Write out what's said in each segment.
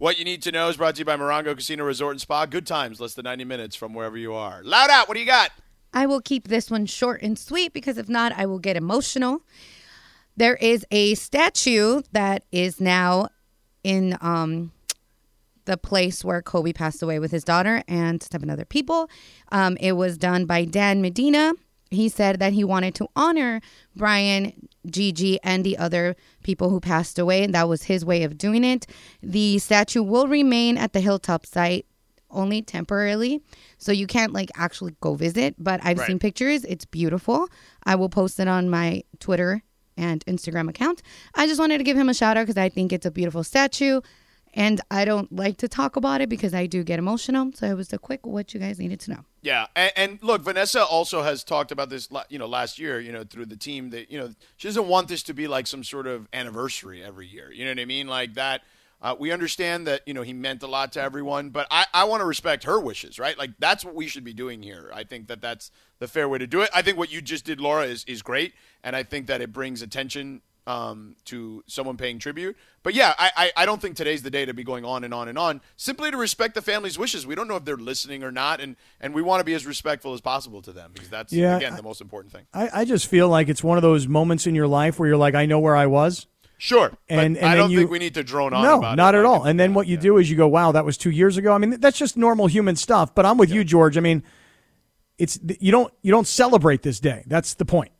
What you need to know is brought to you by Morongo Casino Resort and Spa. Good times, less than 90 minutes from wherever you are. Loud out, what do you got? I will keep this one short and sweet because if not, I will get emotional. There is a statue that is now in um, the place where Kobe passed away with his daughter and seven other people. Um, it was done by Dan Medina. He said that he wanted to honor Brian, Gigi, and the other people who passed away, and that was his way of doing it. The statue will remain at the Hilltop site only temporarily, so you can't like actually go visit. But I've Right. seen pictures; it's beautiful. I will post it on my Twitter and Instagram account. I just wanted to give him a shout out because I think it's a beautiful statue. And I don't like to talk about it because I do get emotional. So it was the quick what you guys needed to know. Yeah, and, and look, Vanessa also has talked about this, you know, last year, you know, through the team that you know she doesn't want this to be like some sort of anniversary every year. You know what I mean? Like that. Uh, we understand that you know he meant a lot to everyone, but I, I want to respect her wishes, right? Like that's what we should be doing here. I think that that's the fair way to do it. I think what you just did, Laura, is is great, and I think that it brings attention um, to someone paying tribute. But yeah, I, I, I don't think today's the day to be going on and on and on. Simply to respect the family's wishes. We don't know if they're listening or not, and, and we want to be as respectful as possible to them because that's Yeah, again I- the most important thing. I, I just feel like it's one of those moments in your life where you're like, I know where I was. Sure, And- but and I don't you- think we need to drone on. No, not it. at all. And then what you yeah. do is you go, wow, that was two years ago. I mean, that's just normal human stuff. But I'm with you, George. I mean, it's you don't you don't celebrate this day. That's the point.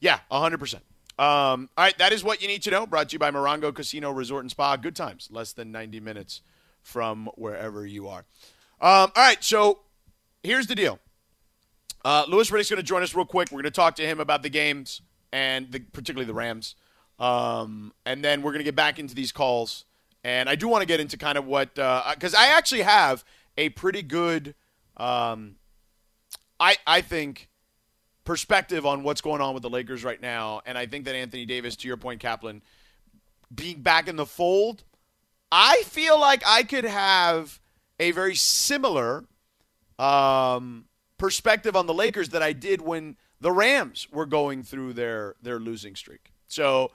Yeah, 100%. Um, all right, that is what you need to know. Brought to you by Morongo Casino Resort and Spa. Good times, less than 90 minutes from wherever you are. Um, all right, so here's the deal. Uh, Louis Riddick's going to join us real quick. We're going to talk to him about the games and the, particularly the Rams. Um, and then we're going to get back into these calls. And I do want to get into kind of what, because I actually have a pretty good, um, I, I think, perspective on what's going on with the Lakers right now. And I think that Anthony Davis, to your point, Kaplan, being back in the fold, I feel like I could have a very similar um, perspective on the Lakers that I did when the Rams were going through their their losing streak. So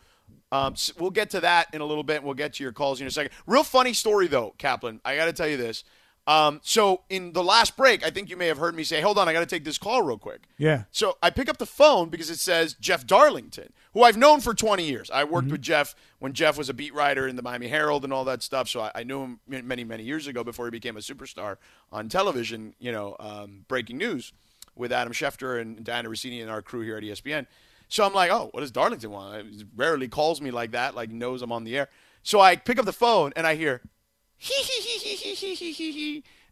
um, s- we'll get to that in a little bit. We'll get to your calls in a second. Real funny story though, Kaplan. I got to tell you this. Um, so in the last break, I think you may have heard me say, "Hold on, I got to take this call real quick." Yeah. So I pick up the phone because it says Jeff Darlington, who I've known for 20 years. I worked with Jeff when Jeff was a beat writer in the Miami Herald and all that stuff. So I, I knew him many, many years ago before he became a superstar on television, you know, um, breaking news with Adam Schefter and Dianna Russini and our crew here at ESPN. So I'm like, oh, what does Darlington want? He rarely calls me like that, like knows I'm on the air. So I pick up the phone and I hear,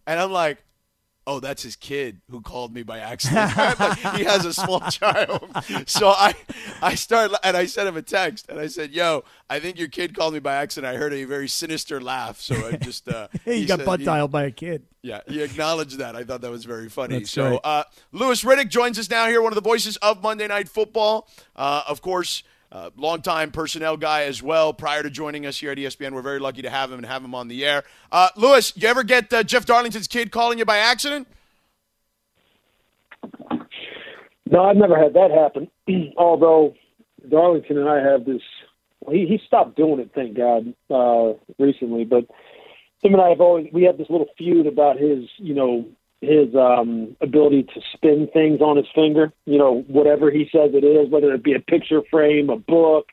and I'm like, oh, that's his kid who called me by accident. like, he has a small child. So I, I started, and I sent him a text, and I said, yo, I think your kid called me by accident. I heard a very sinister laugh. So I just. Uh, he, he, got butt dialed by a kid. Yeah, he acknowledged that. I thought that was very funny. That's so right. uh, Louis Riddick joins us now here, one of the voices of Monday Night Football. Uh, of course, uh, longtime personnel guy as well. Prior to joining us here at ESPN, we're very lucky to have him and have him on the air. Uh, Louis, you ever get uh, Jeff Darlington's kid calling you by accident? No, I've never had that happen. Although Darlington and I have this. He he stopped doing it, thank God, uh, recently. But him and I have always we have this little feud about his, you know, his um, ability to spin things on his finger. You know, whatever he says it is, whether it be a picture frame, a book.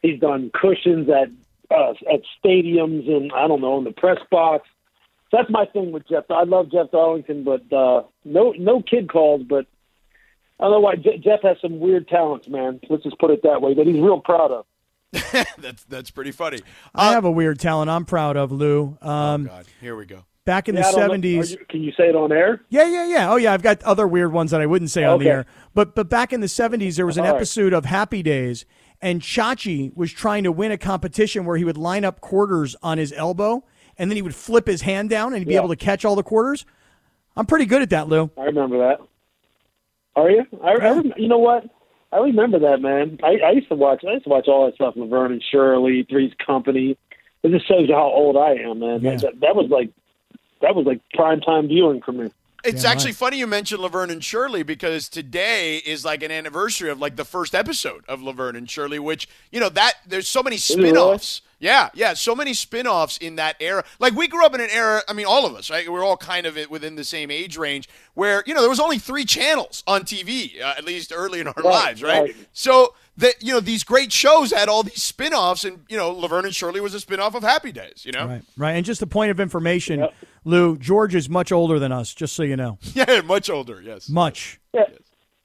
He's done cushions at uh, at stadiums and I don't know in the press box. So that's my thing with Jeff. I love Jeff Darlington, but uh, no no kid calls, but I don't know why Je- Jeff has some weird talents, man. Let's just put it that way. That he's real proud of. that's that's pretty funny. I have a weird talent I'm proud of, Lou. Um, God, here we go. Back in Yeah, the 70s. you- can you say it on air? Yeah, yeah, yeah. Oh, yeah. I've got other weird ones that I wouldn't say on the air. But but back in the '70s, there was an All right. episode of Happy Days, and Chachi was trying to win a competition where he would line up quarters on his elbow, and then he would flip his hand down, and he'd be Yeah. able to catch all the quarters. I'm pretty good at that, Lou. I remember that. Are you? I, I rem- you know what? I remember that, man. I, I used to watch. I used to watch all that stuff. Laverne and Shirley, Three's Company. It just shows you how old I am, man. Yeah. That, that was like that was like prime time viewing for me. It's Yeah, actually right. funny you mentioned Laverne and Shirley because today is like an anniversary of like the first episode of Laverne and Shirley, which you know that there's so many it spin-offs. Yeah, yeah. So many spin offs in that era. Like, we grew up in an era, I mean, all of us, right? We're all kind of within the same age range where, you know, there was only three channels on TV, uh, at least early in our right, lives, right? right? So, that, you know, these great shows had all these spin offs, and, you know, Laverne and Shirley was a spin off of Happy Days, you know? Right, right. And just a point of information, yep. Lou, George is much older than us, just so you know. Yeah, much older, yes. Much. Yeah,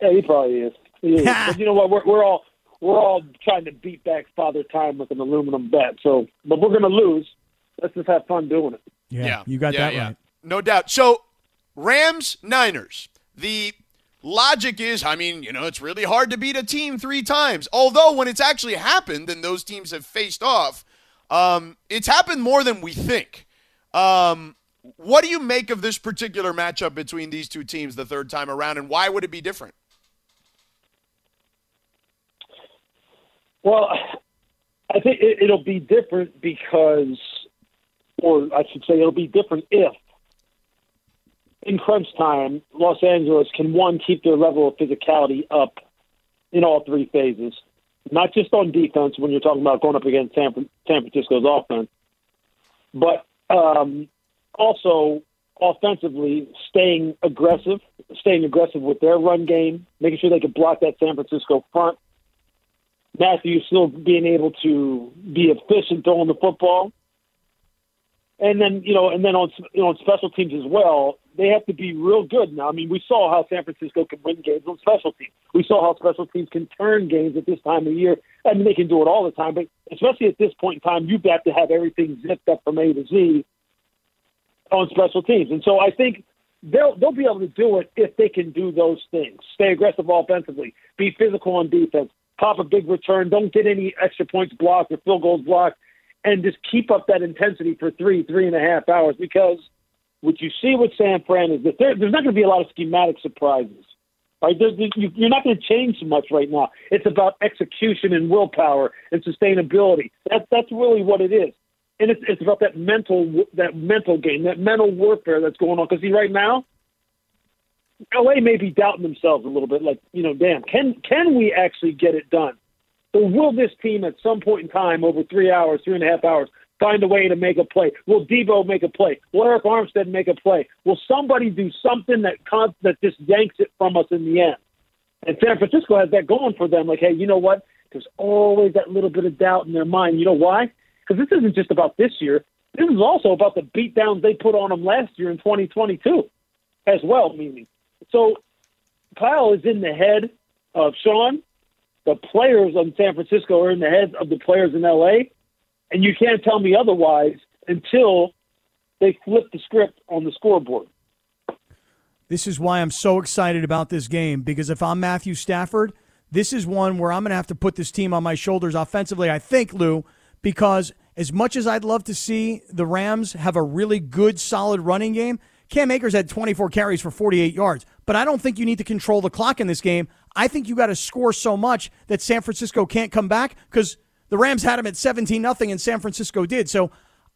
yeah he probably is. He is. but you know what? We're, we're all we're all trying to beat back Father Time with an aluminum bat. So, but we're going to lose. Let's just have fun doing it. Yeah, yeah. you got yeah, that yeah. right. No doubt. So, Rams Niners. The logic is, I mean, you know, it's really hard to beat a team three times. Although when it's actually happened and those teams have faced off, um, it's happened more than we think. Um, what do you make of this particular matchup between these two teams the third time around, and why would it be different? Well, I think it, will be different because, or I should say, it'll be different if in crunch time, Los Angeles can one keep their level of physicality up in all three phases, not just on defense when you're talking about going up against San, San Francisco's offense, but um, also offensively staying aggressive, staying aggressive with their run game, making sure they can block that San Francisco front, Matthew still being able to be efficient throwing the football. And then, you know, and then on you know on special teams as well, they have to be real good now. I mean, we saw how San Francisco can win games on special teams. We saw how special teams can turn games at this time of year. I mean, they can do it all the time, but especially at this point in time, you've got to have everything zipped up from A to Z on special teams. And so I think they'll they'll be able to do it if they can do those things. Stay aggressive offensively, be physical on defense, pop a big return, don't get any extra points blocked or field goals blocked, and just keep up that intensity for three, three and a half hours. Because what you see with San Fran is that there, there's not going to be a lot of schematic surprises. Right? There's, you're not going to change much right now. It's about execution and willpower and sustainability. That's that's really what it is, and it's it's about that mental that mental game, that mental warfare that's going on. Because see, right now, LA may be doubting themselves a little bit, like, you know, damn, can can we actually get it done? Or will this team at some point in time, over three hours, three and a half hours, find a way to make a play? Will Deebo make a play? Will Arik Armstead make a play? Will somebody do something that con- that just yanks it from us in the end? And San Francisco has that going for them. Like, hey, you know what? There's always that little bit of doubt in their mind. You know why? Because this isn't just about this year. This is also about the beatdowns they put on them last year in 2022 as well, meaning so Kyle is in the head of Sean. The players in San Francisco are in the heads of the players in LA. And you can't tell me otherwise until they flip the script on the scoreboard. This is why I'm so excited about this game because if I'm Matthew Stafford, this is one where I'm going to have to put this team on my shoulders offensively. I think, Lou, because as much as I'd love to see the Rams have a really good, solid running game, Cam Akers had 24 carries for 48 yards, but I don't think you need to control the clock in this game. I think you got to score so much that San Francisco can't come back because the Rams had him at 17 nothing and San Francisco did. So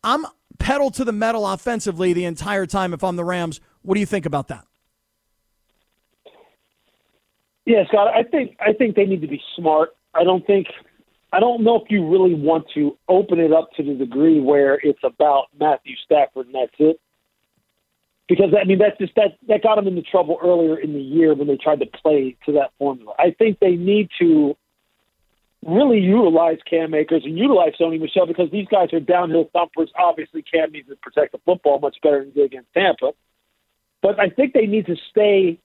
I'm pedal to the metal offensively the entire time if I'm the Rams. What do you think about that? Yeah, Scott, I think I think they need to be smart. I don't think I don't know if you really want to open it up to the degree where it's about Matthew Stafford and that's it because I mean that's just that that got them into trouble earlier in the year when they tried to play to that formula. I think they need to really utilize Cam Akers and utilize Sony Michel because these guys are downhill thumpers. Obviously, Cam needs to protect the football much better than he did against Tampa, but I think they need to stay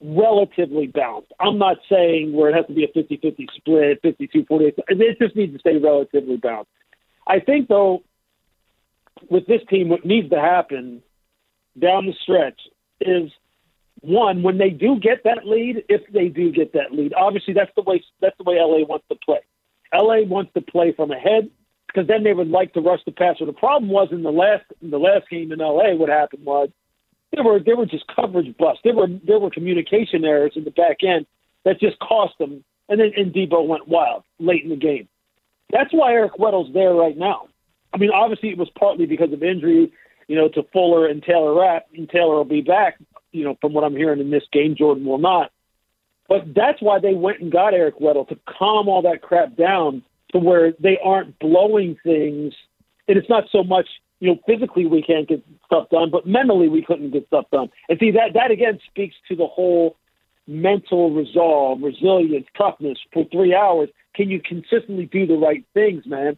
relatively balanced. I'm not saying where it has to be a 50-50 split, 52-48. It just needs to stay relatively balanced. I think though, with this team, what needs to happen down the stretch is one when they do get that lead, if they do get that lead. Obviously, that's the way that's the way LA wants to play. LA wants to play from ahead because then they would like to rush the passer. The problem was in the last in the last game in LA, what happened was there were there were just coverage busts. There were there were communication errors in the back end that just cost them. And then and Deebo went wild late in the game. That's why Eric Weddle's there right now. I mean, obviously it was partly because of injury you know, to Fuller and Taylor Rapp, and Taylor will be back, you know, from what I'm hearing in this game, Jordan will not. But that's why they went and got Eric Weddle to calm all that crap down to where they aren't blowing things. And it's not so much, you know, physically we can't get stuff done, but mentally we couldn't get stuff done. And see, that, that again speaks to the whole mental resolve, resilience, toughness for three hours. Can you consistently do the right things, man?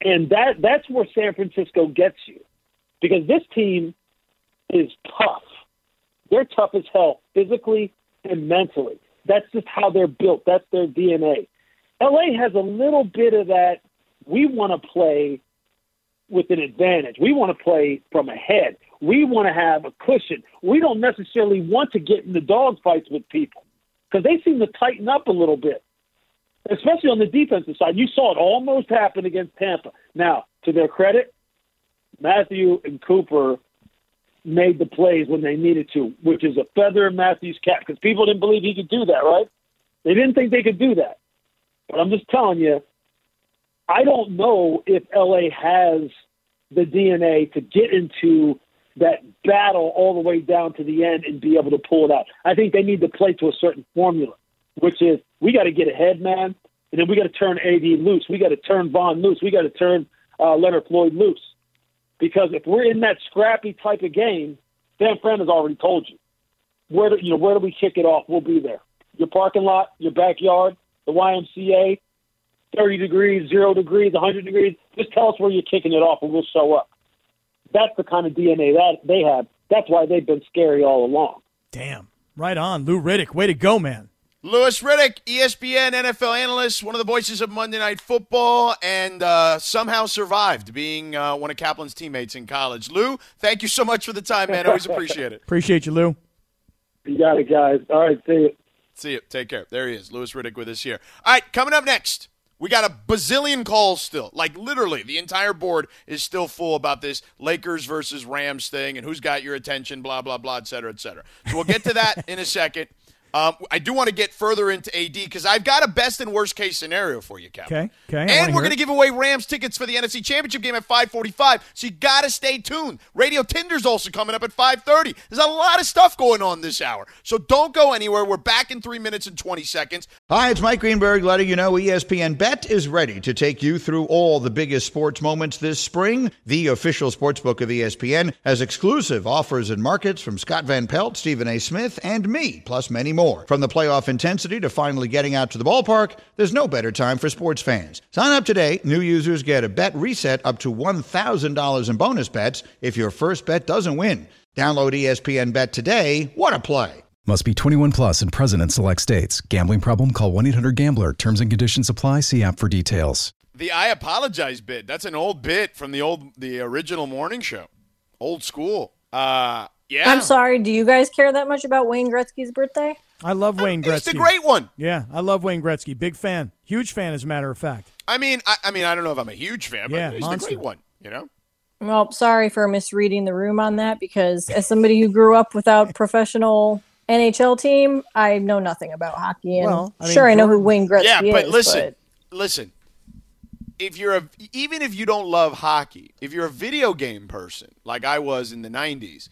And that that's where San Francisco gets you. Because this team is tough. They're tough as hell, physically and mentally. That's just how they're built. That's their DNA. LA has a little bit of that. We want to play with an advantage. We want to play from ahead. We want to have a cushion. We don't necessarily want to get into dogfights with people because they seem to tighten up a little bit, especially on the defensive side. You saw it almost happen against Tampa. Now, to their credit, Matthew and Cooper made the plays when they needed to, which is a feather in Matthew's cap because people didn't believe he could do that, right? They didn't think they could do that. But I'm just telling you, I don't know if LA has the DNA to get into that battle all the way down to the end and be able to pull it out. I think they need to play to a certain formula, which is we got to get ahead, man, and then we got to turn AD loose. We got to turn Von loose. We got to turn uh, Leonard Floyd loose. Because if we're in that scrappy type of game, San Fran has already told you where do, you know where do we kick it off? We'll be there. Your parking lot, your backyard, the YMCA, 30 degrees, zero degrees, 100 degrees. Just tell us where you're kicking it off, and we'll show up. That's the kind of DNA that they have. That's why they've been scary all along. Damn. Right on. Lou Riddick. Way to go, man. Louis Riddick, ESPN NFL analyst, one of the voices of Monday Night Football, and uh, somehow survived being uh, one of Kaplan's teammates in college. Lou, thank you so much for the time, man. Always appreciate it. Appreciate you, Lou. You got it, guys. All right, see you. See you. Take care. There he is, Louis Riddick with us here. All right, coming up next, we got a bazillion calls still. Like literally, the entire board is still full about this Lakers versus Rams thing and who's got your attention, blah blah blah, et cetera, et cetera. So we'll get to that in a second. Um, I do want to get further into AD because I've got a best and worst case scenario for you, Kevin. Okay, okay, And we're going to give away Rams tickets for the NFC Championship game at 5:45. So you got to stay tuned. Radio Tinder's also coming up at 5:30. There's a lot of stuff going on this hour. So don't go anywhere. We're back in 3 minutes and 20 seconds. Hi, it's Mike Greenberg letting you know ESPN Bet is ready to take you through all the biggest sports moments this spring. The official sportsbook of E ESPN has exclusive offers and markets from Scott Van Pelt, Stephen A. Smith, and me, plus many more. From the playoff intensity to finally getting out to the ballpark, there's no better time for sports fans. Sign up today. New users get a bet reset up to $1,000 in bonus bets if your first bet doesn't win. Download ESPN Bet today. What a play! Must be 21 plus and present in select states. Gambling problem? Call 1 800 Gambler. Terms and conditions apply. See app for details. The I apologize bit. That's an old bit from the old the original morning show. Old school. Uh yeah. I'm sorry. Do you guys care that much about Wayne Gretzky's birthday? I love Wayne Gretzky. It's a great one. Yeah, I love Wayne Gretzky. Big fan. Huge fan, as a matter of fact. I mean, I, I mean, I don't know if I'm a huge fan, but Yeah, it's monster. the great one. You know. Well, sorry for misreading the room on that because as somebody who grew up without professional NHL team, I know nothing about hockey. And Well, I mean, sure, I know who Wayne Gretzky yeah, but is. listen, listen. If you're a even if you don't love hockey, if you're a video game person like I was in the '90s,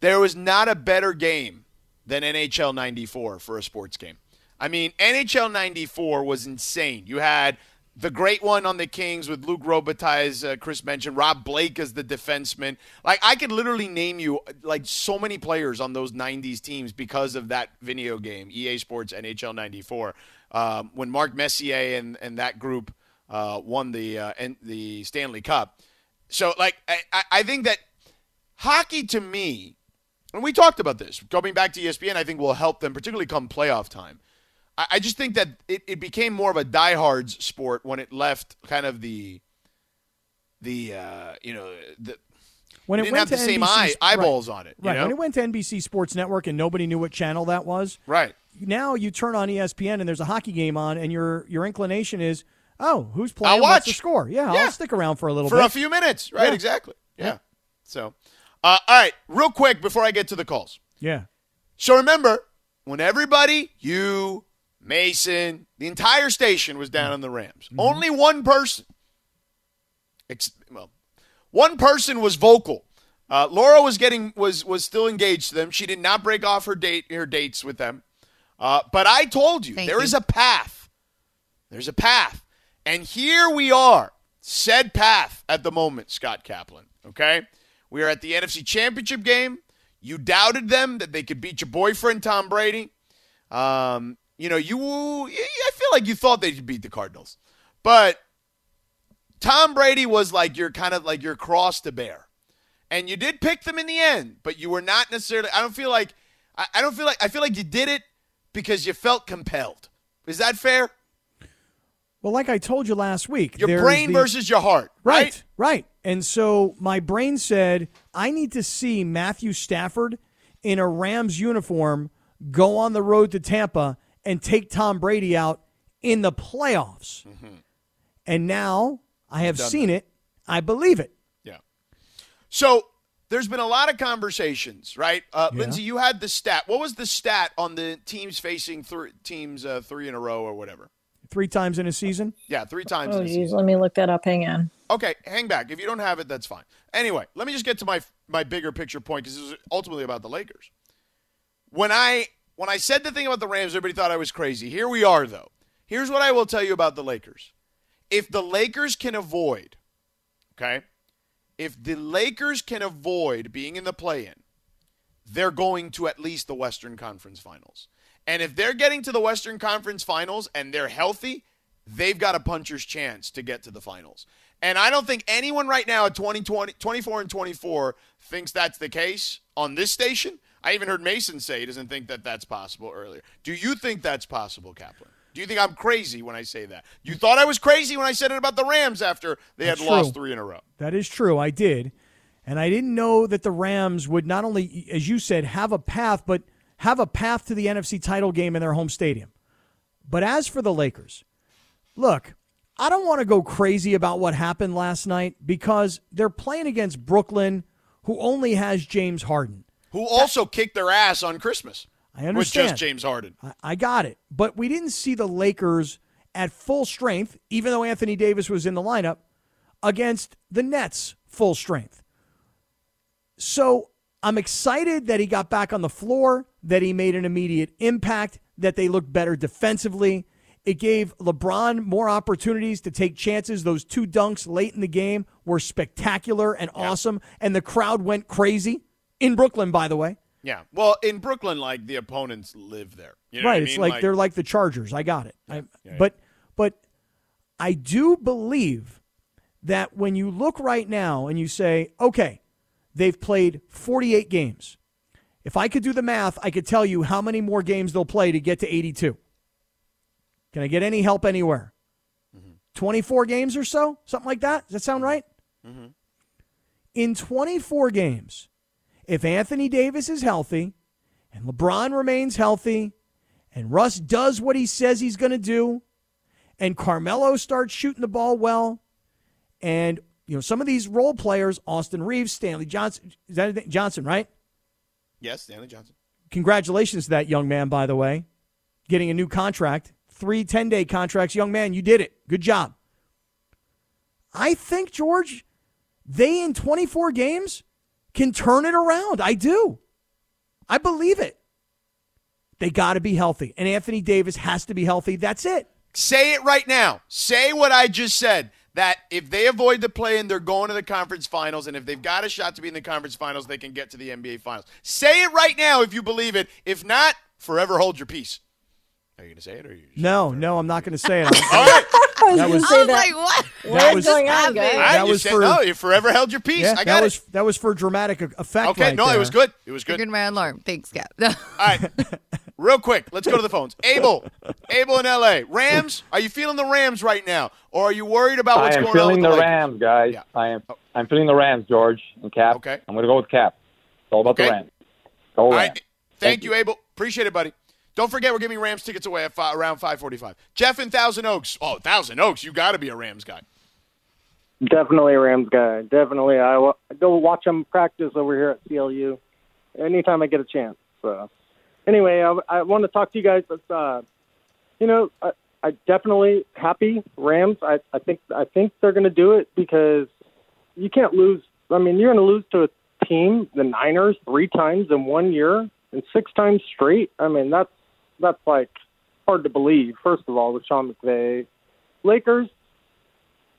there was not a better game than NHL '94 for a sports game. I mean, NHL '94 was insane. You had the great one on the Kings with Luc Robitaille, as uh, Chris mentioned, Rob Blake as the defenseman. Like I could literally name you like so many players on those '90s teams because of that video game, EA Sports NHL '94. Um, when Mark Messier and and that group uh, won the uh, and the Stanley Cup. So like I, I- I think that hockey to me, and we talked about this going back to ESPN, I think will help them particularly come playoff time. I, I just think that it, it became more of a diehards sport when it left kind of the the uh, you know the When it didn't went have the to same NBC eye, right, eyeballs on it. You Right. know? When it went to NBC Sports Network and nobody knew what channel that was, right. now you turn on ESPN and there's a hockey game on, and your your inclination is, oh, who's playing? I'll What's the score? Yeah, Yeah. I'll stick around for a little bit. for bit. a few minutes. Right, Yeah. exactly. Yeah. So, uh, all right, real quick before I get to the calls. yeah. So remember, when everybody, you, Mason, the entire station was down on the Rams, only one person, ex- well, one person was vocal. Uh, Laura was getting was was still engaged to them. She did not break off her date her dates with them. Uh, but I told you Thank there you. is a path. There's a path, And here we are, said path at the moment, Scott Kaplan. Okay? We are at the NFC Championship game. You doubted them that they could beat your boyfriend, Tom Brady. Um, you know, you I feel like you thought they could beat the Cardinals. But Tom Brady was like your kind of like your cross to bear. And you did pick them in the end, but you were not necessarily I don't feel like I, I don't feel like I feel like you did it because you felt compelled. Is that fair? Well, like I told you last week, your brain the, versus your heart, right? Right, right. And so my brain said, I need to see Matthew Stafford in a Rams uniform go on the road to Tampa and take Tom Brady out in the playoffs. Mm-hmm. And now I have seen that. it. I believe it. Yeah. So there's been a lot of conversations, right? Uh, yeah. Lindsay, you had the stat. What was the stat on the teams facing th- teams uh, three in a row or whatever? Three times in a season? Yeah, three times. Oh, geez, let me look that up. Hang on. Okay, hang back. If you don't have it, that's fine. Anyway, let me just get to my my bigger picture point because this is ultimately about the Lakers. When I when I said the thing about the Rams, everybody thought I was crazy. Here we are, though. Here's what I will tell you about the Lakers. If the Lakers can avoid, okay, if the Lakers can avoid being in the play in, they're going to at least the Western Conference Finals. And if they're getting to the Western Conference Finals and they're healthy, they've got a puncher's chance to get to the finals. And I don't think anyone right now at 2020, 24 and 24 thinks that's the case on this station. I even heard Mason say he doesn't think that that's possible earlier. Do you think that's possible, Kaplan? Do you think I'm crazy when I say that? You thought I was crazy when I said it about the Rams after they That's had true. lost three in a row. That is true. I did. And I didn't know that the Rams would not only, as you said, have a path, but have a path to the NFC title game in their home stadium. But as for the Lakers, look, I don't want to go crazy about what happened last night because they're playing against Brooklyn, who only has James Harden. Who also that, kicked their ass on Christmas. I understand. With just James Harden. I, I got it. But we didn't see the Lakers at full strength, even though Anthony Davis was in the lineup, against the Nets full strength. So I'm excited that he got back on the floor, that he made an immediate impact, that they looked better defensively. It gave LeBron more opportunities to take chances. Those two dunks late in the game were spectacular and yeah. awesome, and the crowd went crazy in Brooklyn, by the way. Yeah. Well, in Brooklyn, like the opponents live there. You know right. It's mean? like, like, they're like the Chargers. I got it. Yeah, I, yeah, but but I do believe that when you look right now and you say, okay, they've played 48 games. If I could do the math, I could tell you how many more games they'll play to get to 82. Can I get any help anywhere? Mm-hmm. 24 games or so? Something like that? Does that sound right? Mm-hmm. In 24 games, if Anthony Davis is healthy and LeBron remains healthy and Russ does what he says he's going to do and Carmelo starts shooting the ball well and you know some of these role players Austin Reaves, Stanley Johnson, is that Johnson, right? Yes, Stanley Johnson. Congratulations to that young man by the way, getting a new contract, 3 10-day contracts, young man, you did it. Good job. I think George they in 24 games can turn it around. I do. I believe it. They got to be healthy. And Anthony Davis has to be healthy. That's it. Say it right now. Say what I just said. That if they avoid the play and they're going to the conference finals, and if they've got a shot to be in the conference finals, they can get to the NBA finals. Say it right now if you believe it. If not, forever hold your peace. Are you going to say it or are you? No, no, I'm not going to say it. All right. That was, I was like, what? That was going on, guys? That was for no. You forever held your peace. Yeah, I got that it. was that was for dramatic effect. Okay, right no, there. it was good. It was good. Good my alarm. Thanks, Cap. All right, real quick, let's go to the phones. Abel, Abel in L.A. Rams. Are you feeling the Rams right now, or are you worried about what's going on? I am feeling the, the Rams, guys. Yeah. I am. I'm feeling the Rams, George and Cap. Okay. I'm going to go with Cap. It's all about okay. the Rams. Go all Rams. right. Thank, Thank you, Abel. Appreciate it, buddy. Don't forget, we're giving Rams tickets away at five, around 545. Jeff in Thousand Oaks. Oh, Thousand Oaks, you got to be a Rams guy. Definitely a Rams guy. Definitely. I, I go watch them practice over here at CLU anytime I get a chance. So, anyway, I, I want to talk to you guys. But, Uh, you know, I, I definitely happy Rams. I, I think I think they're going to do it because you can't lose. I mean, you're going to lose to a team, the Niners, three times in one year and six times straight. I mean, that's that's like hard to believe. First of all, with Sean McVay, Lakers,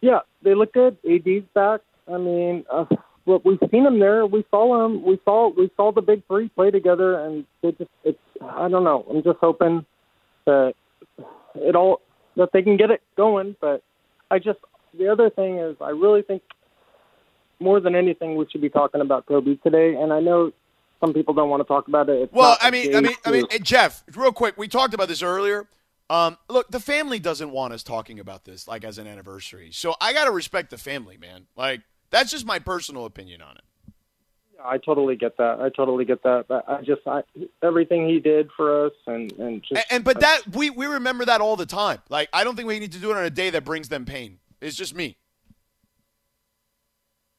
Yeah, they look good. AD's back. I mean, uh, well, we've seen them there. We saw them. We saw we saw the big three play together, and they just it's. I don't know. I'm just hoping that it all that they can get it going. But I just the other thing is I really think more than anything we should be talking about Kobe today. And I know some people don't want to talk about it. It's Well, I mean, I mean, I mean, to- hey, Jeff, real quick, we talked about this earlier. Um, look, the family doesn't want us talking about this like as an anniversary, so I got to respect the family, man. Like that's just my personal opinion on it. I totally get that. I totally get that. But I just I, everything he did for us, and and just And, and but that we we remember that all the time. Like I don't think we need to do it on a day that brings them pain. It's just me.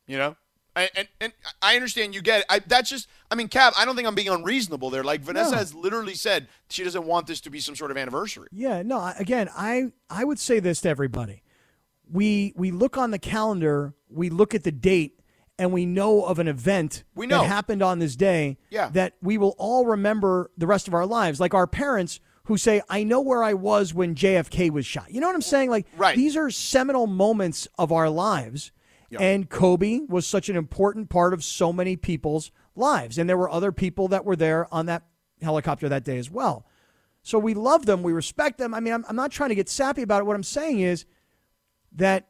You know, and and, and I understand you get it. I, that's just. I mean, Cap. I don't think I'm being unreasonable there. Like Vanessa No. has literally said she doesn't want this to be some sort of anniversary. Yeah, no. Again, I I would say this to everybody: we we look on the calendar, we look at the date, and we know of an event We know. that happened on this day. Yeah. that we will all remember the rest of our lives. Like our parents who say, "I know where I was when JFK was shot." You know what I'm saying? Like, Right. these are seminal moments of our lives. And Kobe was such an important part of so many people's lives. And there were other people that were there on that helicopter that day as well. So we love them, we respect them. I mean, I'm, I'm not trying to get sappy about it. What I'm saying is that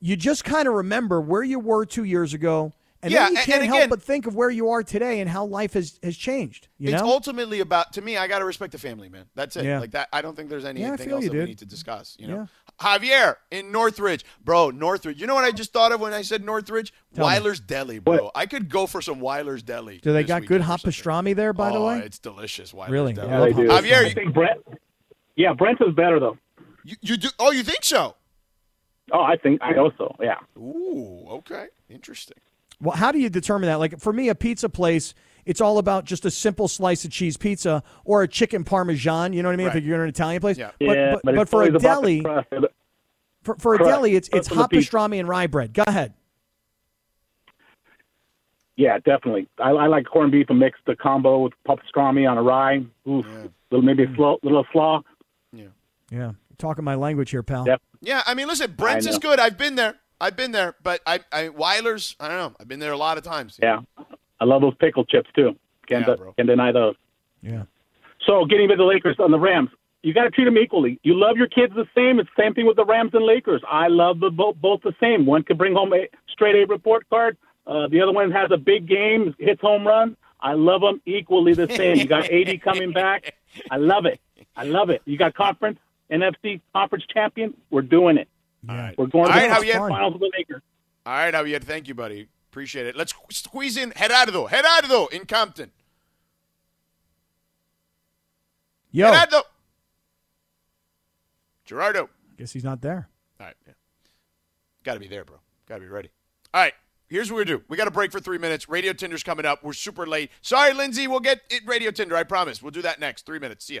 you just kind of remember where you were two years ago, and Yeah, then you can't and help again- but think of where you are today and how life has, has changed. You it's know? ultimately about to me. I got to respect the family, man. That's it. Yeah. Like that. I don't think there's anything feel else you, that we need to discuss. You know, Javier in Northridge, bro. Northridge. You know what I just thought of when I said Northridge? Tell me. Weiler's Deli, bro. I could go for some Weiler's Deli. Do they got good hot pastrami there, by the Oh, way? it's delicious. Weiler's Really? Deli. Yeah, I they do. Javier, I think Brent. Yeah, Brent is better though. you, you do? Oh, you think so? Oh, I think I also. Yeah. Ooh, okay, interesting. Well, how do you determine that? Like for me, a pizza place, it's all about just a simple slice of cheese pizza or a chicken parmesan. You know what I mean? Right. If you're in an Italian place, Yeah. but yeah, but, but, it's for a always about the deli, crust. for, for a crust. deli, it's it's Crust on the hot pastrami and rye bread. Go ahead. Yeah, definitely. I, I like corned beef and mixed the combo with pastrami on a rye. Oof, little maybe a mm. slow, little slaw. Yeah, You're talking my language here, pal. Yep. Yeah, I mean, listen, Brent's is good. I've been there. I've been there, but I, I Weiler's. I don't know. I've been there a lot of times. Yeah, I love those pickle chips too. Can't, Yeah, de- bro. can't deny those. Yeah. So getting to the Lakers on the Rams, you got to treat them equally. You love your kids the same. It's the same thing with the Rams and Lakers. I love the both both the same. One can bring home a straight A report card. Uh, the other one has a big game, hits home run. I love them equally the same. You got AD coming back. I love it. I love it. You got conference NFC conference champion. We're doing it. All right. We're going to All right, the Javier. finals with the Lakers. All right, Javier. Thank you, buddy. Appreciate it. Let's squeeze in Gerardo. Gerardo in Compton. Yo, Gerardo. Gerardo. I guess he's not there. All right. Yeah. Got to be there, bro. Got to be ready. All right. Here's what we do. We got a break for three minutes. Radio Tinder's coming up. We're super late. Sorry, Lindsay. We'll get it Radio Tinder. I promise. We'll do that next. Three minutes. See ya.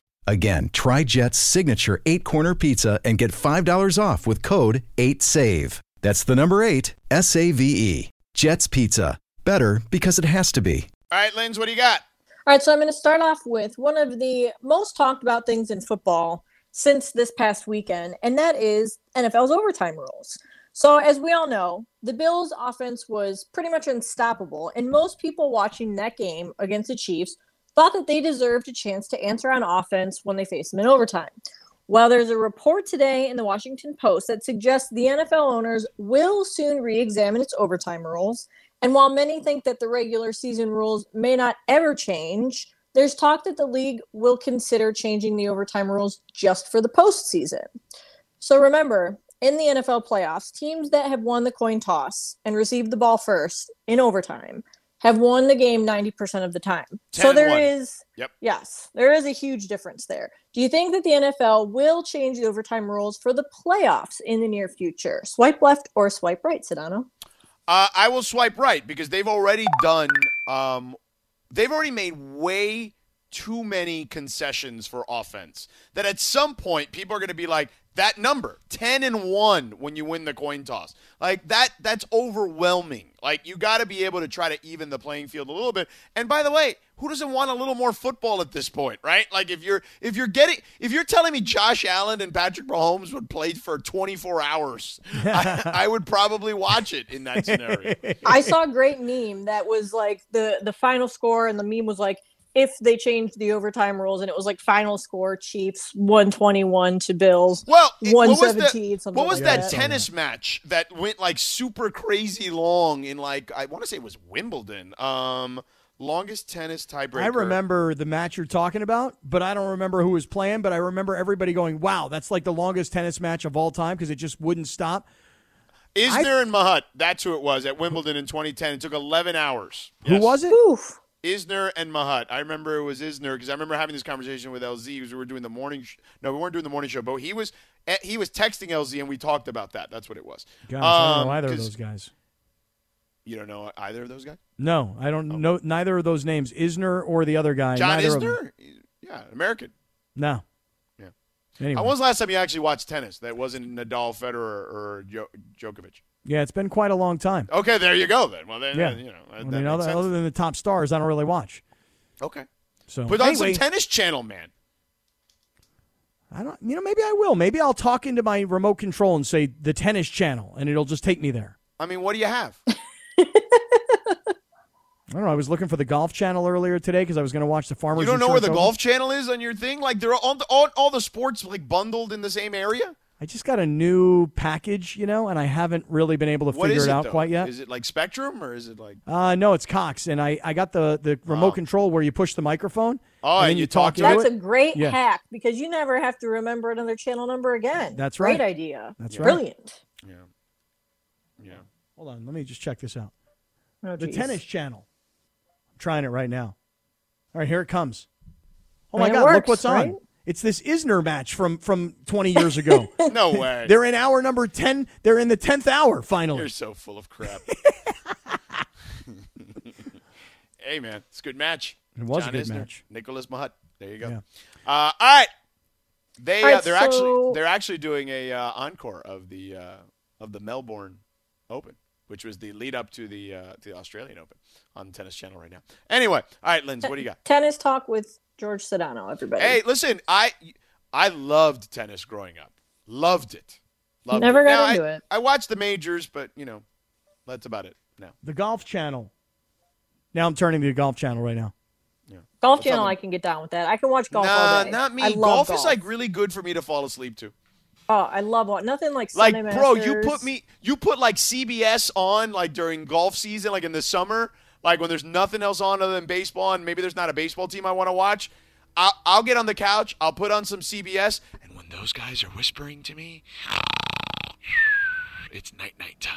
Again, try Jet's signature eight corner pizza and get $5 off with code 8SAVE. That's the number eight, S A V E. Jet's Pizza. Better because it has to be. All right, Linz, what do you got? All right, so I'm going to start off with one of the most talked about things in football since this past weekend, and that is NFL's overtime rules. So, as we all know, the Bills' offense was pretty much unstoppable, and most people watching that game against the Chiefs thought that they deserved a chance to answer on offense when they faced them in overtime. Well, there's a report today in the Washington Post that suggests the NFL owners will soon re examine its overtime rules. And while many think that the regular season rules may not ever change, there's talk that the league will consider changing the overtime rules just for the postseason. So remember, in the NFL playoffs, teams that have won the coin toss and received the ball first in overtime have won the game 90% of the time. So there one. is Yep. yes, there is a huge difference there. Do you think that the NFL will change the overtime rules for the playoffs in the near future? Swipe left or swipe right, Sedano? Uh, I will swipe right because they've already done. Um, they've already made way too many concessions for offense. That at some point people are going to be like that number ten and one when you win the coin toss. Like that. That's overwhelming. Like you got to be able to try to even the playing field a little bit. And by the way, who doesn't want a little more football at this point, right? Like if you're if you're getting if you're telling me Josh Allen and Patrick Mahomes would play for 24 hours, I, I would probably watch it in that scenario. I saw a great meme that was like the the final score, and the meme was like if they changed the overtime rules, and it was like final score Chiefs one twenty one to Bills. Well, it- one what was, the- something what was like that that. tennis match that went like super crazy long in like I want to say it was Wimbledon. Um, longest tennis tiebreaker. I remember the match you're talking about, but I don't remember who was playing. But I remember everybody going, "Wow, that's like the longest tennis match of all time" because it just wouldn't stop. is Isner and Mahut. That's who it was at Wimbledon in 2010. It took 11 hours. Who was it? Oof. Isner and Mahut. I remember it was Isner because I remember having this conversation with LZ because we were doing the morning. Sh- no, we weren't doing the morning show, but he was eh, he was texting LZ and we talked about that. That's what it was. Gosh, I don't Um, know either of those guys. You don't know either of those guys. No, I don't know neither of those names, Isner or the other guy. John. Isner. Yeah, American. No. Yeah. Anyway, When was the last time you actually watched tennis that wasn't Nadal, Federer, or jo- Djokovic? Yeah, it's been quite a long time. Okay, there you go then. Well, then, Yeah. uh, you know, that, I mean, other, sense. other than the top stars, I don't really watch. okay. So Put on anyway, some tennis channel, man. I don't. You know, maybe I will. Maybe I'll talk into my remote control and say the tennis channel, and it'll just take me there. I mean, what do you have? I don't know. I was looking for the golf channel earlier today because I was going to watch the Farmers. You don't know where the Open. golf channel is on your thing? Like they're all, all all the sports like bundled in the same area. I just got a new package, you know, and I haven't really been able to What figure is it out though? quite yet. Is it like Spectrum or is it like? Uh, no, it's Cox, and I, I got the, the remote Oh. control where you push the microphone. Oh, and then and you you talk talk to into That's it. a great Yeah. hack because you never have to remember another channel number again. That's right. great right. idea. That's right. Brilliant. Yeah. Yeah. Hold on, let me just check this out. Oh, The tennis channel. I'm trying it right now. All right, here it comes. Oh And my it God! look what's right? on. It's this Isner match from from 20 years ago. No way. They're in hour number 10. They're in the 10th hour finally. You're so full of crap. hey man, it's a good match. It was a good Isner, match. Nicolas Mahut. There you go. Yeah. Uh, all right. They All right, uh, they're actually they're actually doing a uh, encore of the uh, of the Melbourne Open, which was the lead up to the uh, to the Australian Open on the Tennis Channel right now. Anyway, all right, Linz, what do you got? Tennis talk with George Sedano, everybody. Hey, listen, I I loved tennis growing up. Loved it. Loved Never it. got Now, into I, it. I watched the majors, but you know, that's about it. Now. The golf channel. Now I'm turning to the golf channel right now. Yeah. Golf What's channel, up? I can get down with that. I can watch golf nah, all day. not me. I love golf, golf is like really good for me to fall asleep to. oh, I love what nothing like Like, Sunday bro, you put me, you put like CBS on like during golf season, like in the summer, like when there's nothing else on other than baseball, and maybe there's not a baseball team I want to watch. I'll, I'll get on the couch, I'll put on some CBS, and when those guys are whispering to me, it's night night time.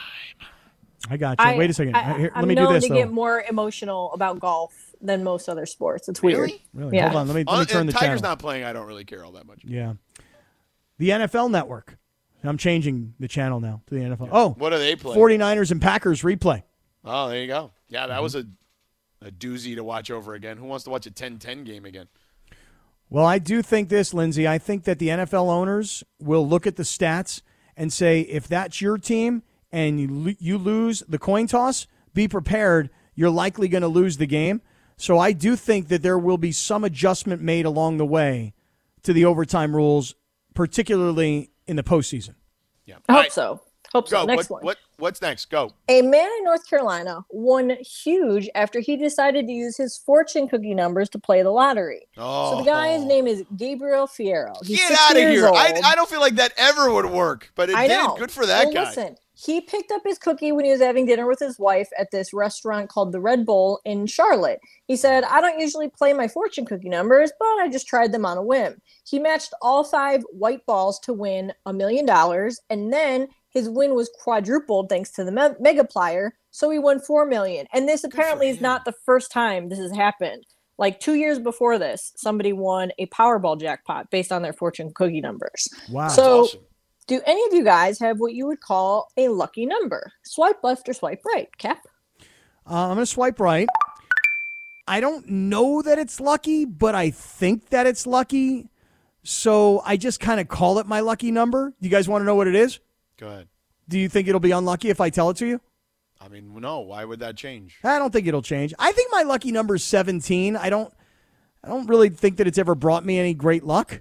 I got you. I, Wait a second. I, Here, I'm let me do known this to though. get more emotional about golf than most other sports. It's weird. Really? Really? Yeah. Hold on. Let me, let Uh, me turn if the Tiger's channel. not playing. I don't really care all that much. Yeah. The NFL network. I'm changing the channel now to the NFL. Oh, What are they playing? 49ers and Packers replay. Oh, there you go. Yeah, Mm-hmm. that was a a doozy to watch over again. Who wants to watch a 10-10 game again? Well, I do think this, Lindsay. I think that the NFL owners will look at the stats and say, if that's your team and you, you lose the coin toss, be prepared. You're likely going to lose the game. So I do think that there will be some adjustment made along the way to the overtime rules, particularly in the postseason. Yeah. I hope right, so. Hope so. Go. Next what, one. what what's next? Go. A man in North Carolina won huge after he decided to use his fortune cookie numbers to play the lottery. Oh. So the guy's oh. name is Gabriel Fierro. He's Get out of here. I. I don't feel like that ever would work, but it I did. know. Good for that well, guy. Listen, he picked up his cookie when he was having dinner with his wife at this restaurant called the Red Bull in Charlotte. He said, I don't usually play my fortune cookie numbers, but I just tried them on a whim. He matched all five white balls to win a million dollars, and then his win was quadrupled thanks to the me- megaplier, so he won four million. And this apparently is not the first time this has happened. Like two years before this, somebody won a Powerball jackpot based on their fortune cookie numbers. Wow. So awesome. Do any of you guys have what you would call a lucky number? Swipe left or swipe right, Cap? Uh, I'm going to swipe right. I don't know that it's lucky, but I think that it's lucky. So I just kind of call it my lucky number. You guys want to know what it is? Go ahead. Do you think it'll be unlucky if I tell it to you? I mean, no. Why would that change? I don't think it'll change. I think my lucky number is 17. I don't I don't really think that it's ever brought me any great luck,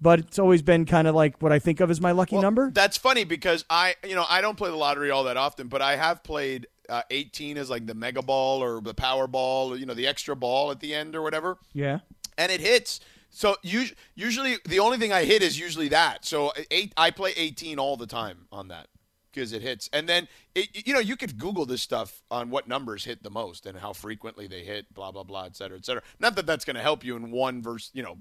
but it's always been kind of like what I think of as my lucky Well, number. That's funny because I, you know, I don't play the lottery all that often, but I have played uh, 18 as like the mega ball or the power ball or you know the extra ball at the end or whatever, Yeah. and it hits. So us- usually the only thing I hit is usually that. So eight, I play 18 all the time on that because it hits. And then it, you know you could Google this stuff on what numbers hit the most and how frequently they hit, blah blah blah, et cetera, et cetera. Not that that's going to help you in one verse, you know.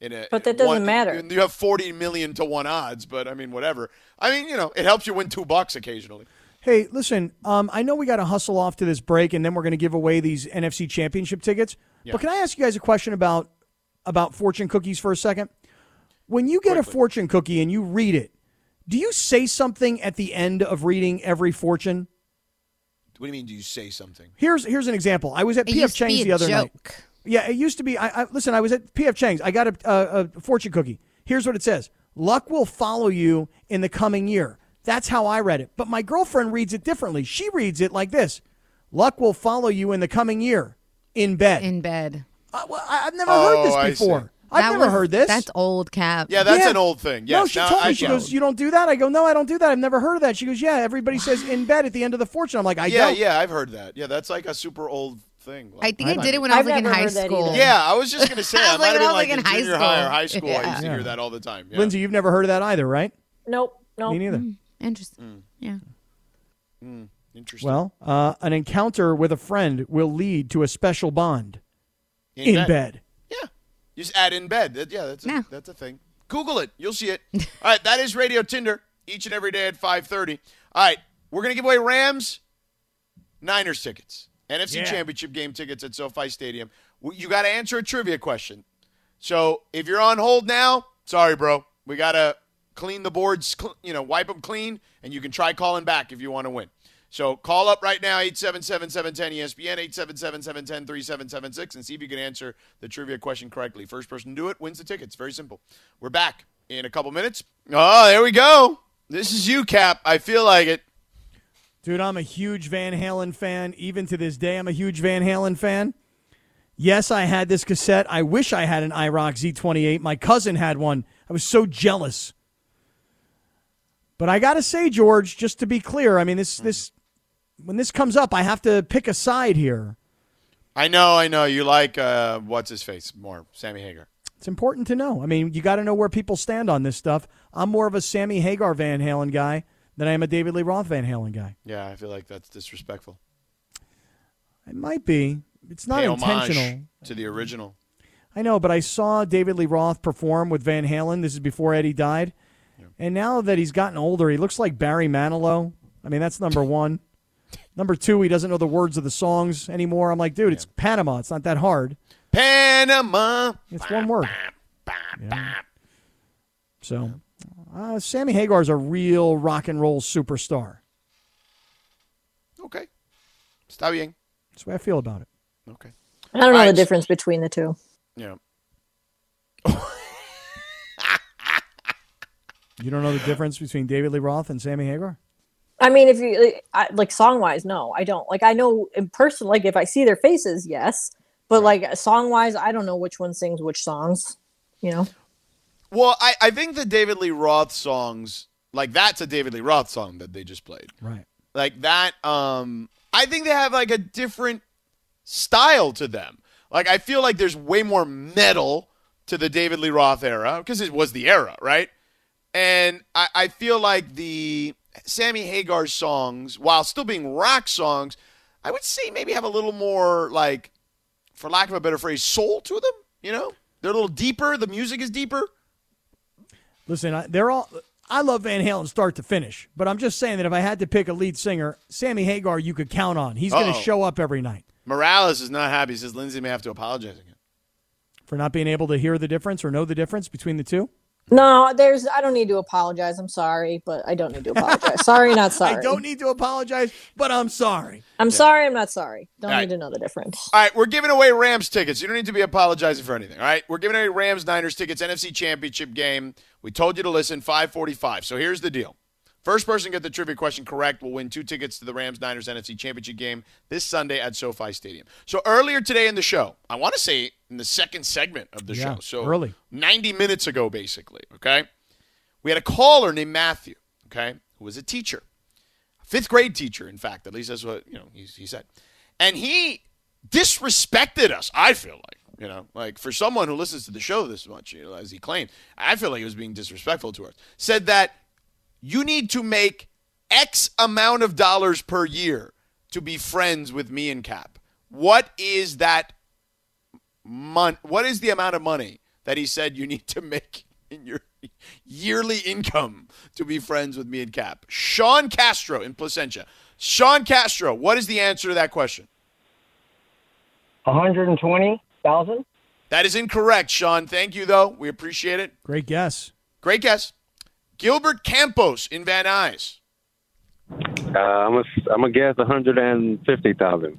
In a, But that doesn't one- matter. You have 40 million to one odds, but I mean, whatever. I mean, you know, it helps you win two bucks occasionally. Hey, listen, um, I know we got to hustle off to this break, and then we're going to give away these NFC Championship tickets. But can I ask you guys a question about about fortune cookies for a second? When you get a fortune cookie and you read it, do you say something at the end of reading every fortune? What do you mean? Do you say something? Here's here's an example. I was at It PF used to be Chang's a the other night. Yeah, it used to be. I, I listen. I was at PF Chang's. I got a, a, a fortune cookie. Here's what it says: Luck will follow you in the coming year. That's how I read it. But my girlfriend reads it differently. She reads it like this: Luck will follow you in the coming year in bed. In bed. I, well, I- I've never heard Oh, this before. I've That never was- heard this. That's old cap. Yeah, that's Yeah. an old thing. no, she now told I me. She get goes, "You don't do that." I go, "No, I don't do that. I've never heard of that." She goes, "Yeah, everybody says in bed at the end of the fortune." I'm like, "I yeah, don't." yeah, I've heard that. Yeah, that's like a super old thing. I think I, might did it when I was I've like in high school. Yeah, I was just gonna say I I was might like, have been like like, in in high junior high or school. high school. I used to Yeah. hear that all the time. Yeah. Lindsay, you've never heard of that either, right? Nope. Nope. Me neither. Mm, Interesting. Yeah. Interesting. Well, uh, an encounter with a friend will lead to a special bond in, bed. Yeah. You just add in bed. That- yeah, that's a, Yeah. that's a thing. Google it. You'll see it. All right, that is Radio Tinder each and every day at 5:30. All right, we're going to give away Rams Niners tickets. NFC Yeah. Championship game tickets at SoFi Stadium. You got to answer a trivia question. So, if you're on hold now, sorry bro. We got to clean the boards, you know, wipe them clean and you can try calling back if you want to win. So call up right now, 877-710-ESPN, 877-710-3776, and see if you can answer the trivia question correctly. First person to do it wins the tickets. Very simple. We're back in a couple minutes. Oh, there we go. This is you, Cap. I feel like it. Dude, I'm a huge Van Halen fan. Even to this day, I'm a huge Van Halen fan. Yes, I had this cassette. I wish I had an IROC Z28. My cousin had one. I was so jealous. But I got to say, George, just to be clear, I mean, this, this, when this comes up, I have to pick a side here. I know, I know. You like, uh, what's his face more? Sammy Hagar. It's important to know. I mean, you got to know where people stand on this stuff. I'm more of a Sammy Hagar Van Halen guy than I am a David Lee Roth Van Halen guy. Yeah, I feel like that's disrespectful. It might be. It's not Pay intentional. to the original. I know, but I saw David Lee Roth perform with Van Halen. This is before Eddie died. And now that he's gotten older, he looks like Barry Manilow. I mean, that's number one. Number two, he doesn't know the words of the songs anymore. I'm like, dude, it's Panama. It's not that hard. Panama. It's one word. Yeah. So, uh, Sammy is a real rock and roll superstar. Okay. Está bien. That's the way I feel about it. Okay. I don't know All the right. difference between the two. Yeah. You don't know the difference between David Lee Roth and Sammy Hagar? I mean, if you I, like song wise, no, I don't. Like I know in person, like if I see their faces, yes, but like song wise, I don't know which one sings which songs. You know, Well, I, I think the David Lee Roth songs, like that's a David Lee Roth song that they just played. Right. Like that, um, I think they have like a different style to them. Like I feel like there's way more metal to the David Lee Roth era because it was the era, right? And I, I feel like the Sammy Hagar's songs, while still being rock songs, I would say maybe have a little more like, for lack of a better phrase, soul to them. You know, they're a little deeper. The music is deeper. Listen, I, they're all. I love Van Halen start to finish, but I'm just saying that if I had to pick a lead singer, Sammy Hagar, you could count on. He's going to show up every night. Morales is not happy. He says Lindsay may have to apologize again. For not being able to hear the difference or know the difference between the two? No, there's. I don't need to apologize. I'm sorry, but I don't need to apologize. sorry, not sorry. I don't need to apologize, but I'm sorry. I'm sorry. I'm not sorry. Don't All need right. to know the difference. All right, we're giving away Rams tickets. You don't need to be apologizing for anything. All right, we're giving away Rams Niners tickets, NFC Championship game. We told you to listen, 545. So here's the deal. First person to get the trivia question correct will win two tickets to the Rams Niners NFC Championship game this Sunday at SoFi Stadium. So earlier today in the show, I want to say in the second segment of the Yeah, show, so early. 90 minutes ago, basically, okay, we had a caller named Matthew, okay, who was a teacher fifth grade teacher, in fact. At least that's what you know he, he said, and he disrespected us. I feel like you know, like for someone who listens to the show this much, you know, as he claimed, I feel like he was being disrespectful to us. Said that you need to make X amount of dollars per year to be friends with me and Cap. What is that? Mon- what is the amount of money that he said you need to make in your yearly income to be friends with me and Cap? Sean Castro in Placentia. Sean Castro, what is the answer to that question? 120,000? That is incorrect, Sean. Thank you, though. We appreciate it. Great guess. Great guess. Gilbert Campos in Van Nuys. Uh, I'm a, I'm a guess 150,000.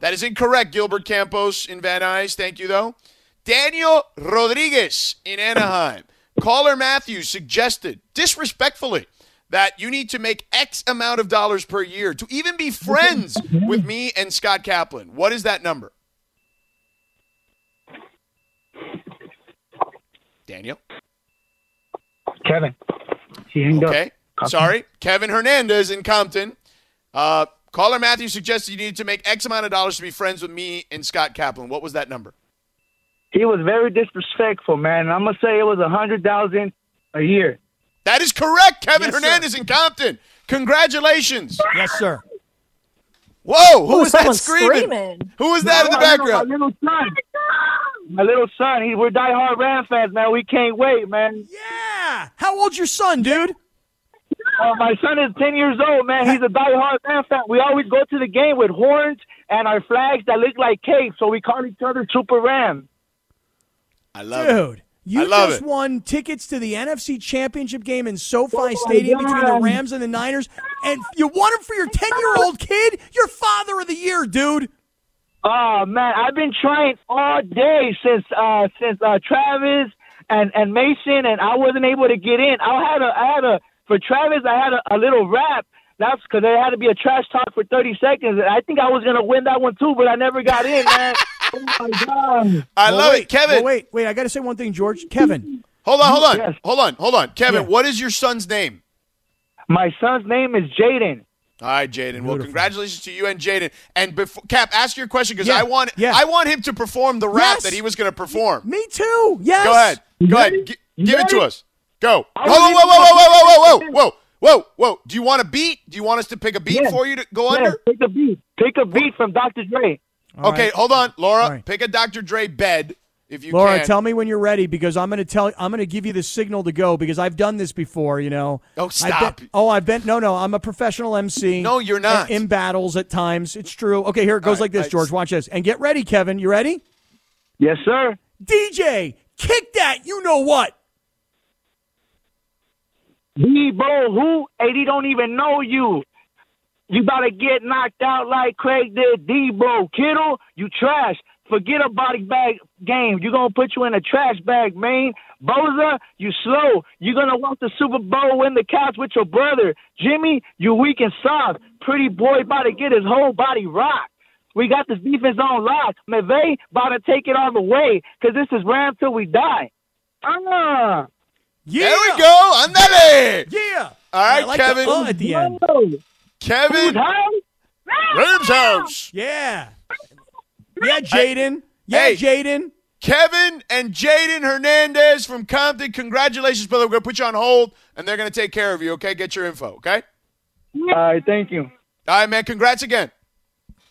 That is incorrect, Gilbert Campos in Van Nuys. Thank you, though. Daniel Rodriguez in Anaheim. Caller Matthews suggested, disrespectfully, that you need to make X amount of dollars per year to even be friends with me and Scott Kaplan. What is that number? Daniel? Kevin. He hanged Okay. Sorry. Kevin Hernandez in Compton. Uh, caller Matthew suggested you need to make X amount of dollars to be friends with me and Scott Kaplan. What was that number? He was very disrespectful, man. I'm going to say it was a 100,000 a year. That is correct, Kevin Yes, sir. Hernandez in Compton. Congratulations. Yes, sir. Whoa, who Ooh, was that screaming? screaming. Who was that in the My little- background? My little son. My little son. He, we're diehard Ram fans, man. We can't wait, man. Yeah. How old's your son, dude? Uh, my son is 10 years old, man. He's a diehard Ram fan. We always go to the game with horns and our flags that look like capes, so we call each other Super Ram. I love it. Dude, you just it. won tickets to the NFC Championship game in SoFi Oh my Stadium between the Rams and the Niners, and you won it for your 10 year old kid? You're father of the year, dude. Oh man, I've been trying all day since uh since uh Travis and and Mason and I wasn't able to get in. I had a I had a for Travis I had a, a little rap. That's because there had to be a trash talk for thirty seconds. And I think I was gonna win that one too, but I never got in, man. oh my god! I Well, love wait, it. Kevin, well, wait, wait. I got to say one thing, George. Kevin. hold on, hold on. Yes. Hold on, hold on. Kevin, Yeah. what is your son's name? My son's name is Jaden. All right, Jaden. Well, congratulations to you and Jaden. And before, Cap, ask your question because Yeah, I want yeah. I want him to perform the rap Yes. that he was going to perform. Me too. Yes. Go ahead. Go ahead. G- give it to us. Go. Whoa, whoa, whoa, whoa, whoa, whoa, whoa, whoa, whoa, whoa, whoa. Do you want a beat? Do you want us to pick a beat Yeah. for you to go Yeah, under? pick a beat. Pick a beat from Dr. Dre. All okay, right. hold on, Laura. All right. Pick a Dr. Dre bed if you Laura, can. tell me when you're ready because I'm going to tell. I'm going to give you the signal to go because I've done this before. You know. Oh, I've stop. been- oh, I've been. No, no. I'm a professional MC. No, you're not. In, in battles at times, it's true. Okay, here it goes right, like this, I- George. Watch this and get ready, Kevin. You ready? Yes, sir. DJ, kick that. You know what? Deebo, who? AD don't even know you. You about to get knocked out like Craig did. Deebo, Kittle, you trash. Forget a body bag game. You're going to put you in a trash bag, man. Bosa, you slow. You're going to walk the Super Bowl, win the couch with your brother. Jimmy, you weak and soft. Pretty boy about to get his whole body rocked. We got this defense on lock. McVay about to take it all the way because this is Ram till we die. Ah. Yeah. There we go. Andale. Yeah. All right, I like Kevin. The, at the end. Who's Kevin house? Rams house. Yeah. Yeah, Jaden. Yeah, Hey. Jaden. Kevin and Jaden Hernandez from Compton. Congratulations, brother. We're going to put you on hold, and they're going to take care of you, okay? Get your info, okay? All right, thank you. All right, man. Congrats again.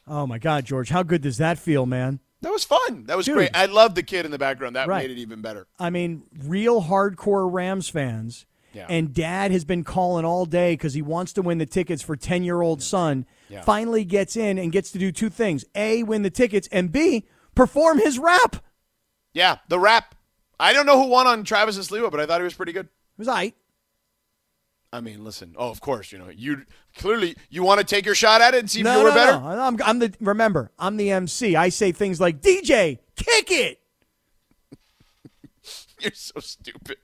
Oh my God, George, how good does that feel, man? That was fun. That was Dude. great. I love the kid in the background. That Right. made it even better. I mean, real hardcore Rams fans. Yeah. And dad has been calling all day because he wants to win the tickets for 10 year old son. Yeah. Finally gets in and gets to do two things A, win the tickets, and B, perform his rap. Yeah, the rap. I don't know who won on Travis and Sliwa, but I thought he was pretty good. It was I. I mean, listen. Oh, of course, you know you clearly you want to take your shot at it and see if No, you were no, better. no. I'm, I'm the remember. I'm the MC. I say things like DJ, kick it. You're so stupid.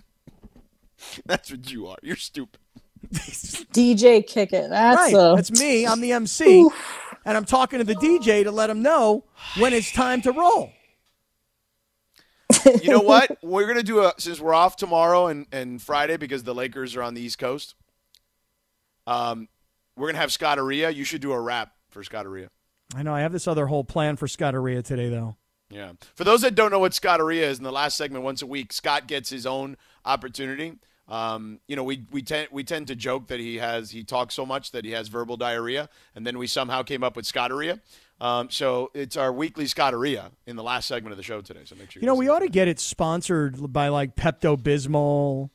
That's what you are. You're stupid. DJ kick it. That's right. a, That's me. I'm the MC, and I'm talking to the DJ to let him know when it's time to roll. You know what? we're gonna do a since we're off tomorrow and, and Friday because the Lakers are on the East Coast. Um, we're gonna have Scotteria. You should do a rap for Scotteria. I know. I have this other whole plan for Scotteria today, though. Yeah. For those that don't know what Scotteria is, in the last segment, once a week, Scott gets his own opportunity. Um, you know, we we tend we tend to joke that he has he talks so much that he has verbal diarrhea, and then we somehow came up with Scotteria. Um, so it's our weekly Scotteria in the last segment of the show today. So make sure You know, we ought to get it sponsored by like Pepto Bismol,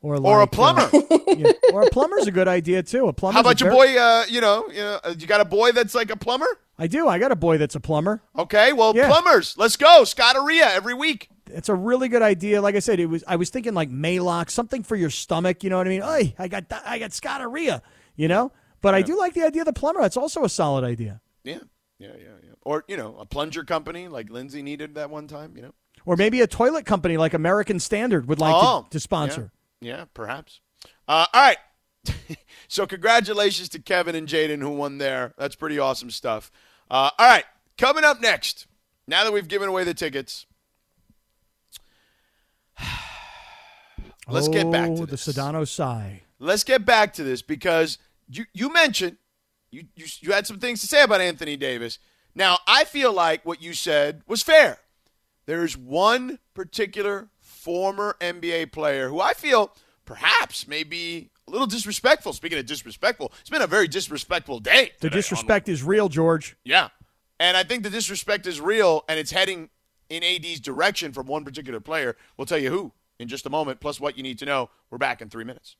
or like, or a uh, plumber. yeah, or a plumber's a good idea too. A plumber. How about your boy? Uh, you know, you know, uh, you got a boy that's like a plumber. I do. I got a boy that's a plumber. Okay, well, Yeah. plumbers, let's go. Scotteria every week. It's a really good idea. Like I said, it was. I was thinking like Maalox, something for your stomach. You know what I mean? Hey, I got I got Scotteria. You know, but I do like the idea of the plumber. That's also a solid idea. Yeah, yeah, yeah, yeah. Or you know, a plunger company like Lindsay needed that one time. You know. Or maybe a toilet company like American Standard would like oh, to, to sponsor. Yeah, yeah perhaps. Uh, all right. so congratulations to Kevin and Jaden who won there. That's pretty awesome stuff. Uh, all right, coming up next. Now that we've given away the tickets, let's get back Oh, to the this. Sedano sigh. Let's get back to this because you you mentioned you, you you had some things to say about Anthony Davis. Now I feel like what you said was fair. There's one particular former NBA player who I feel perhaps may be a little disrespectful. Speaking of disrespectful, it's been a very disrespectful day. The today on- disrespect is real, George. yeah. And I think the disrespect is real and it's heading in AD's direction from one particular player. We'll tell you who in just a moment, plus what you need to know. We're back in three minutes.